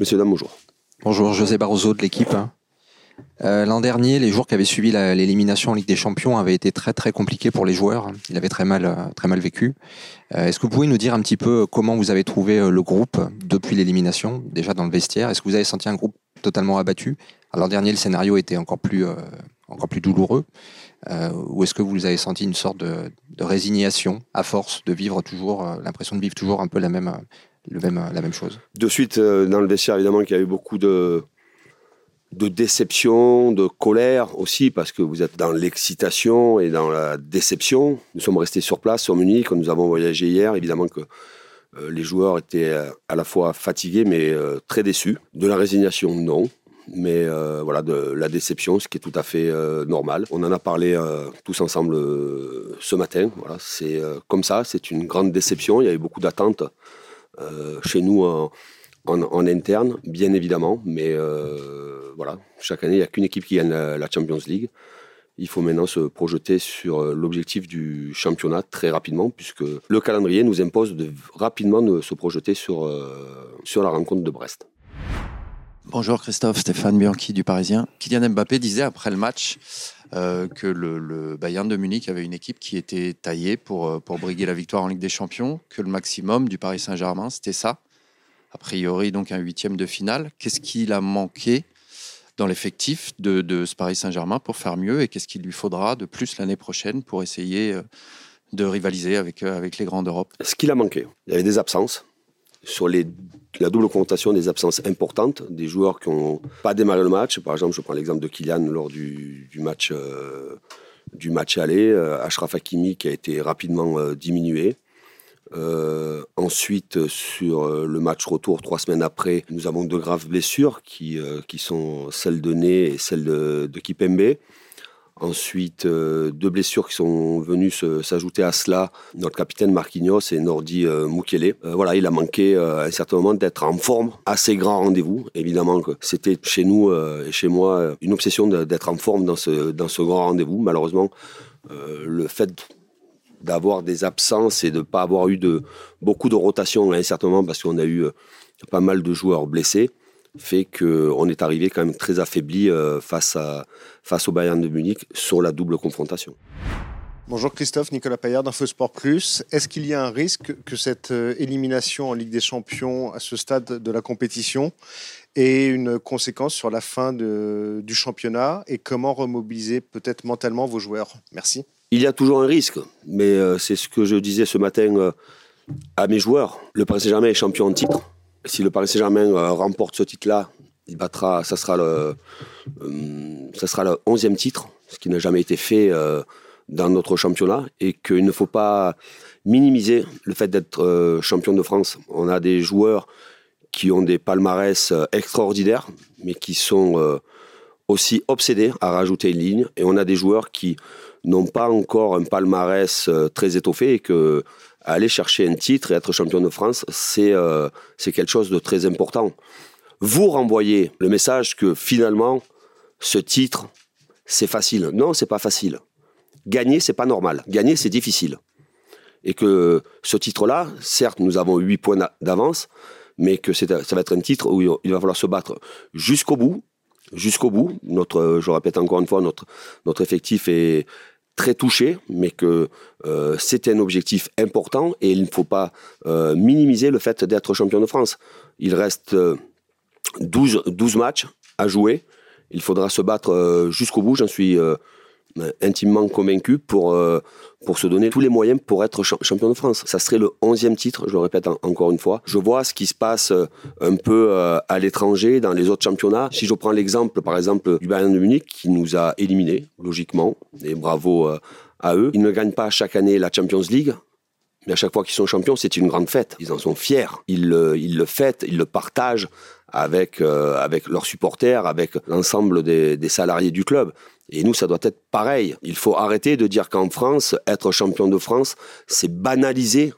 Messieurs, dames, bonjour. Bonjour, José Barroso de l'équipe. Euh, l'an dernier, les jours qui avaient suivi l'élimination en Ligue des Champions avaient été très très compliqués pour les joueurs. Ils avaient très mal, euh, très mal vécu. Euh, est-ce que vous pouvez nous dire un petit peu comment vous avez trouvé le groupe depuis l'élimination, déjà dans le vestiaire? Est-ce que vous avez senti un groupe totalement abattu? L'an dernier, le scénario était encore plus douloureux. ou est-ce que vous avez senti une sorte de, résignation à force de vivre toujours, l'impression de vivre toujours un peu la même, même, la même chose De suite, dans le vestiaire, évidemment, qu'il y a eu beaucoup de de déception, de colère aussi, parce que vous êtes dans l'excitation et dans la déception. Nous sommes restés sur place, sur Munich, nous avons voyagé hier. Évidemment que euh, les joueurs étaient euh, à la fois fatigués, mais euh, très déçus. De la résignation, non. Mais voilà, de la déception, ce qui est tout à fait normal. On en a parlé tous ensemble ce matin. Voilà, c'est comme ça, c'est une grande déception. Il y avait beaucoup d'attentes chez nous en, interne, bien évidemment, mais euh, voilà, chaque année, il n'y a qu'une équipe qui gagne la, Champions League. Il faut maintenant se projeter sur euh, l'objectif du championnat très rapidement, puisque le calendrier nous impose de rapidement de se projeter euh, sur la rencontre de Brest. Bonjour Christophe, Stéphane Bianchi du Parisien. Kylian Mbappé disait après le match que le, Bayern de Munich avait une équipe qui était taillée pour, pour briguer la victoire en Ligue des Champions, que le maximum du Paris Saint-Germain, c'était ça a priori donc un huitième de finale. Qu'est-ce qu'il a manqué dans l'effectif de, ce Paris Saint-Germain pour faire mieux et qu'est-ce qu'il lui faudra de plus l'année prochaine pour essayer euh, de rivaliser avec, euh, avec les grands d'Europe? Ce qu'il a manqué, il y avait des absences. Sur la double confrontation, des absences importantes, des joueurs qui n'ont pas démarré le match. Par exemple, je prends l'exemple de Kylian lors du, match, euh, match aller. Ashraf Hakimi qui a été rapidement diminué. Euh, ensuite, sur euh, le match retour, trois semaines après, nous avons deux graves blessures qui, euh, sont celles de Ney et celle de, de Kipembe. Ensuite, deux blessures qui sont venues s'ajouter à cela, notre capitaine Marquinhos et Nordi Mukele. voilà, il a manqué à un certain moment d'être en forme, assez grand rendez-vous. Évidemment que c'était chez nous et chez moi une obsession d'être en forme dans ce, grand rendez-vous. Malheureusement, le fait d'avoir des absences et de ne pas avoir eu de, beaucoup de rotation, hein, certainement parce qu'on a eu euh, pas mal de joueurs blessés, fait qu'on est arrivé quand même très affaibli euh, face, à, face au Bayern de Munich sur la double confrontation. Bonjour Christophe, Nicolas Payard d'InfoSport Plus. Est-ce qu'il y a un risque que cette euh, élimination en Ligue des Champions à ce stade de la compétition ait une conséquence sur la fin de, du championnat et comment remobiliser peut-être mentalement vos joueurs? Merci. Il y a toujours un risque, mais euh, c'est ce que je disais ce matin à mes joueurs. Le Paris Saint-Germain est champion en titre. Si le Paris Saint-Germain euh, remporte ce titre-là, il battra, ça sera le, ça sera le 11e titre, ce qui n'a jamais été fait dans notre championnat, et qu'il ne faut pas minimiser le fait d'être champion de France. On a des joueurs qui ont des palmarès extraordinaires, mais qui sont aussi obsédés à rajouter une ligne, et on a des joueurs qui n'ont pas encore un palmarès euh, très étoffé et que aller chercher un titre et être champion de France, c'est euh, c'est quelque chose de très important. Vous renvoyez le message que finalement, ce titre, c'est facile. Non, c'est pas facile. Gagner, c'est pas normal. Gagner, c'est difficile. Et que ce titre-là, certes, nous avons 8 points d'avance, mais que ça va être un titre où il va falloir se battre jusqu'au bout. Jusqu'au bout. Je répète encore une fois, notre effectif est, très touché, mais que euh, c'était un objectif important et il ne faut pas euh, minimiser le fait d'être champion de France. Il reste 12, euh, 12 matchs à jouer. Il faudra se battre jusqu'au bout, j'en suis intimement convaincu pour, euh, pour se donner tous les moyens pour être champion de France. Ça serait le 11e titre, je le répète encore une fois. Je vois ce qui se passe euh, un peu euh, à l'étranger, dans les autres championnats. Si je prends l'exemple, par exemple, du Bayern de Munich, qui nous a éliminés, logiquement, et bravo à eux. Ils ne gagnent pas chaque année la Champions League, mais à chaque fois qu'ils sont champions, c'est une grande fête. Ils en sont fiers. Ils, ils le fêtent, ils le partagent avec, avec leurs supporters, avec l'ensemble des, salariés du club. Et nous, ça doit être pareil. Il faut arrêter de dire qu'en France, être champion de France, c'est banaliser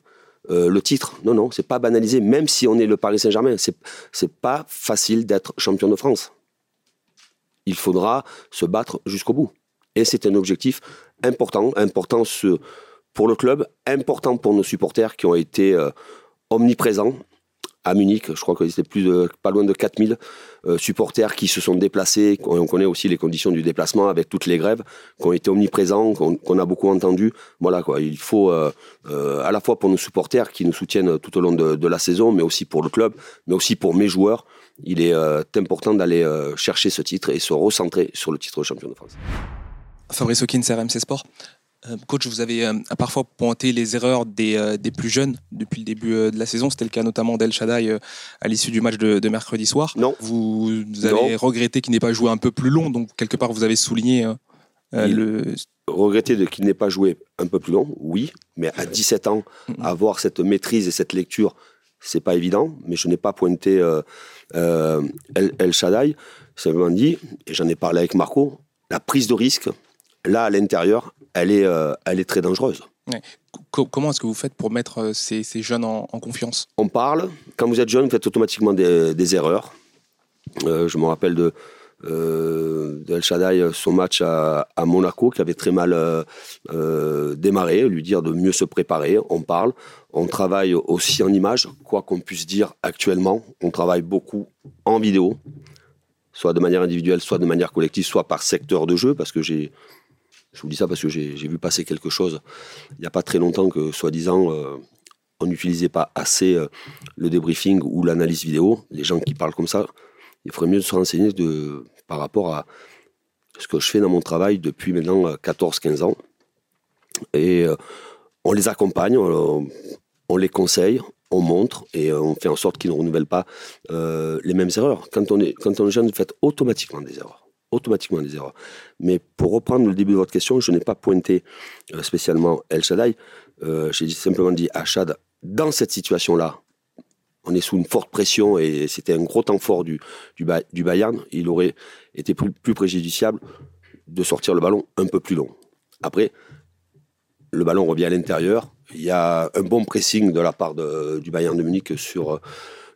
euh, le titre. Non, non, c'est pas banaliser. Même si on est le Paris Saint-Germain, c'est c'est pas facile d'être champion de France. Il faudra se battre jusqu'au bout. Et c'est un objectif important, important pour le club, important pour nos supporters qui ont été euh, omniprésents à Munich. Je crois qu'ils étaient plus de, pas loin de 4000 euh, supporters qui se sont déplacés. On connaît aussi les conditions du déplacement avec toutes les grèves qui ont été omniprésents, qu'on a beaucoup entendu. Voilà quoi, il faut euh, euh, à la fois pour nos supporters qui nous soutiennent tout au long de, la saison, mais aussi pour le club, mais aussi pour mes joueurs. Il est important d'aller chercher ce titre et se recentrer sur le titre de champion de France. Fabrice Hawkins, RMC Sport. Euh, coach, vous avez euh, parfois pointé les erreurs des, euh, des, plus jeunes depuis le début de la saison. C'était le cas notamment d'El Shaddai à l'issue du match de, mercredi soir. Non. Vous, avez regretté qu'il n'ait pas joué un peu plus long, donc quelque part vous avez souligné le. Regretter qu'il n'ait pas joué un peu plus long, oui, mais à 17 ans, avoir cette maîtrise et cette lecture, c'est pas évident. Mais je n'ai pas pointé El, El Shaddai. Simplement dit, et j'en ai parlé avec Marco, la prise de risque, là à l'intérieur, elle est, euh, elle est très dangereuse. Comment est-ce que vous faites pour mettre euh, ces, ces jeunes en, confiance? On parle. Quand vous êtes jeune, vous faites automatiquement des, erreurs. Euh, je me rappelle de, El Shaddai, son match à, Monaco, qui avait très mal démarré, lui dire de mieux se préparer. On parle. On travaille aussi en image, quoi qu'on puisse dire actuellement. On travaille beaucoup en vidéo, soit de manière individuelle, soit de manière collective, soit par secteur de jeu, parce que j'ai je vous dis ça parce que j'ai vu passer quelque chose il n'y a pas très longtemps que, soi-disant, euh, on n'utilisait pas assez euh, le débriefing ou l'analyse vidéo. Les gens qui parlent comme ça, il faudrait mieux se renseigner de, par rapport à ce que je fais dans mon travail depuis maintenant 14-15 euh, ans. Et on les accompagne, on, les conseille, on montre et on fait en sorte qu'ils ne renouvellent pas les mêmes erreurs. Quand on est, quand on est jeune, vous faites automatiquement des erreurs automatiquement des erreurs. Mais pour reprendre le début de votre question, je n'ai pas pointé euh, spécialement El Shaddai. Euh, j'ai simplement dit à Chad, dans cette situation-là, on est sous une forte pression et c'était un gros temps fort du, du, Bayern. Il aurait été plus, préjudiciable de sortir le ballon un peu plus long. Après, le ballon revient à l'intérieur. Il y a un bon pressing de la part du Bayern de Munich sur,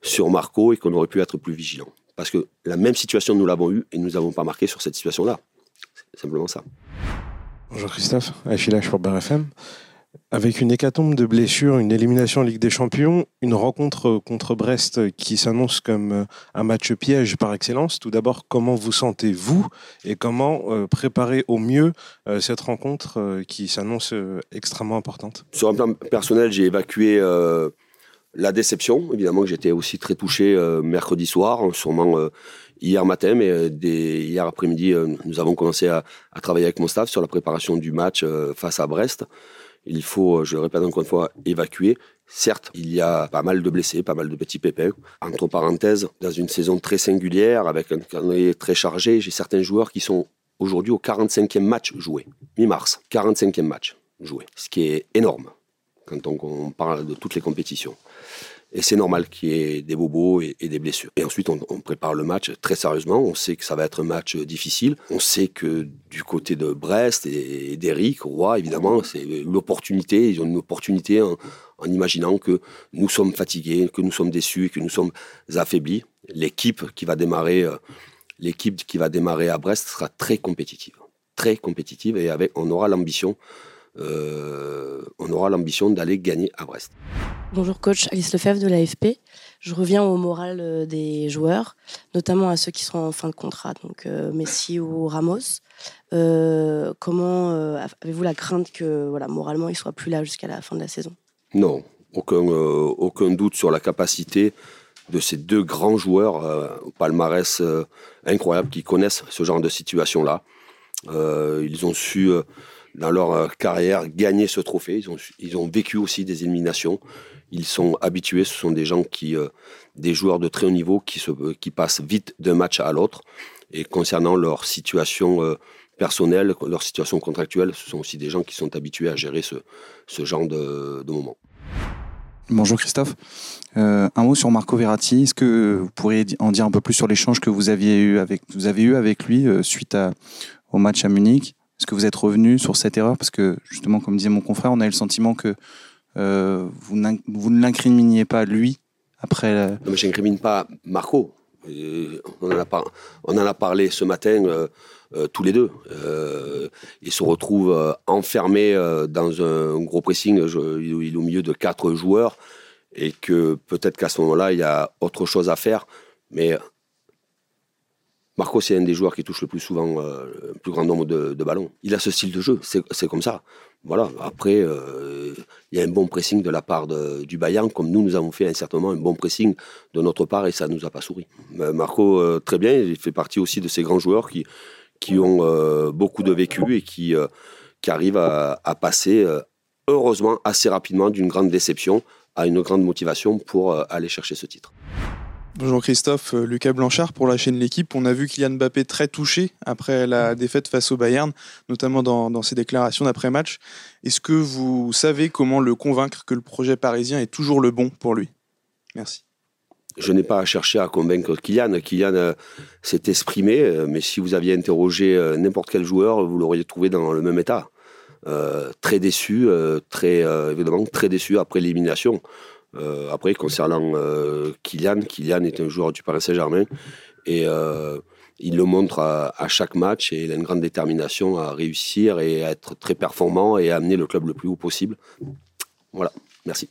sur Marco et qu'on aurait pu être plus vigilant. Parce que la même situation, nous l'avons eue et nous n'avons pas marqué sur cette situation-là. C'est simplement ça. Bonjour Christophe, Achillage pour BRFM. Avec une hécatombe de blessures, une élimination en Ligue des Champions, une rencontre contre Brest qui s'annonce comme un match piège par excellence, tout d'abord, comment vous sentez-vous et comment euh, préparer au mieux euh, cette rencontre euh, qui s'annonce extrêmement importante? Sur un plan personnel, j'ai évacué la déception, évidemment que j'étais aussi très touché euh, mercredi soir, hein, sûrement euh, hier matin, mais euh, hier après-midi, nous avons commencé à, travailler avec mon staff sur la préparation du match face à Brest. Il faut, je le répète encore une fois, évacuer. Certes, il y a pas mal de blessés, pas mal de petits pépins. Entre parenthèses, dans une saison très singulière, avec un calendrier très chargé, j'ai certains joueurs qui sont aujourd'hui au 45e match joué, mi-mars, 45e match joué, ce qui est énorme quand on parle de toutes les compétitions. Et c'est normal qu'il y ait des bobos et, des blessures. Et ensuite, on, prépare le match très sérieusement. On sait que ça va être un match difficile. On sait que du côté de Brest et d'Eric Roy, évidemment, c'est l'opportunité. Ils ont une opportunité en, imaginant que nous sommes fatigués, que nous sommes déçus et que nous sommes affaiblis. L'équipe qui va démarrer, euh, l'équipe qui va démarrer à Brest sera très compétitive, très compétitive et on aura l'ambition euh, on aura l'ambition d'aller gagner à Brest. Bonjour coach, Alice Lefebvre de l'AFP. Je reviens au moral euh, des joueurs, notamment à ceux qui sont en fin de contrat, donc euh, Messi ou Ramos. comment avez-vous la crainte que voilà, moralement ils soient plus là jusqu'à la fin de la saison? Non, aucun, aucun doute sur la capacité de ces deux grands joueurs au palmarès incroyable qui connaissent ce genre de situation-là. ils ont su dans leur euh, carrière gagner ce trophée. Ils ont, vécu aussi des éliminations. Ils sont habitués. Ce sont des gens qui, euh, des joueurs de très haut niveau euh, qui passent vite d'un match à l'autre. Et concernant leur situation personnelle, leur situation contractuelle, ce sont aussi des gens qui sont habitués à gérer ce, genre de, de moments. Bonjour Christophe. un mot sur Marco Verratti. Est-ce que vous pourriez en dire un peu plus sur l'échange que vous aviez eu avec, vous avez eu avec lui suite au match à Munich? Est-ce que vous êtes revenu sur cette erreur? Parce que, justement, comme disait mon confrère, on a eu le sentiment que euh, vous, vous, ne l'incriminiez pas lui après. La... Non, mais j'incrimine pas Marco. On en, a on en a parlé ce matin euh, euh, tous les deux. il se retrouve enfermé dans un gros pressing. il est au milieu de quatre joueurs. et que peut-être qu'à ce moment-là, il y a autre chose à faire. Mais Marco, c'est un des joueurs qui touche le plus souvent euh, le plus grand nombre de, ballons. Il a ce style de jeu, c'est comme ça. Voilà. Après, euh, il y a un bon pressing de la part du Bayern, comme nous, nous avons fait un certain moment un bon pressing de notre part et ça ne nous a pas souri. Marco, euh, très bien, il fait partie aussi de ces grands joueurs qui, ont beaucoup de vécu et qui, arrivent à passer, heureusement, assez rapidement d'une grande déception à une grande motivation pour aller chercher ce titre. Bonjour Christophe, euh, Lucas Blanchard pour la chaîne L'équipe. On a vu Kylian Mbappé très touché après la défaite face au Bayern, notamment dans, ses déclarations d'après-match. Est-ce que vous savez comment le convaincre que le projet parisien est toujours le bon pour lui? Merci. Je n'ai pas à chercher à convaincre Kylian. Kylian euh, s'est exprimé, euh, mais si vous aviez interrogé n'importe quel joueur, vous l'auriez trouvé dans le même état. très déçu, très évidemment très déçu après l'élimination. Euh, après, concernant euh, Kylian, Kylian est un joueur du Paris Saint-Germain et euh, il le montre à, chaque match et il a une grande détermination à réussir et à être très performant et à amener le club le plus haut possible. Voilà, merci.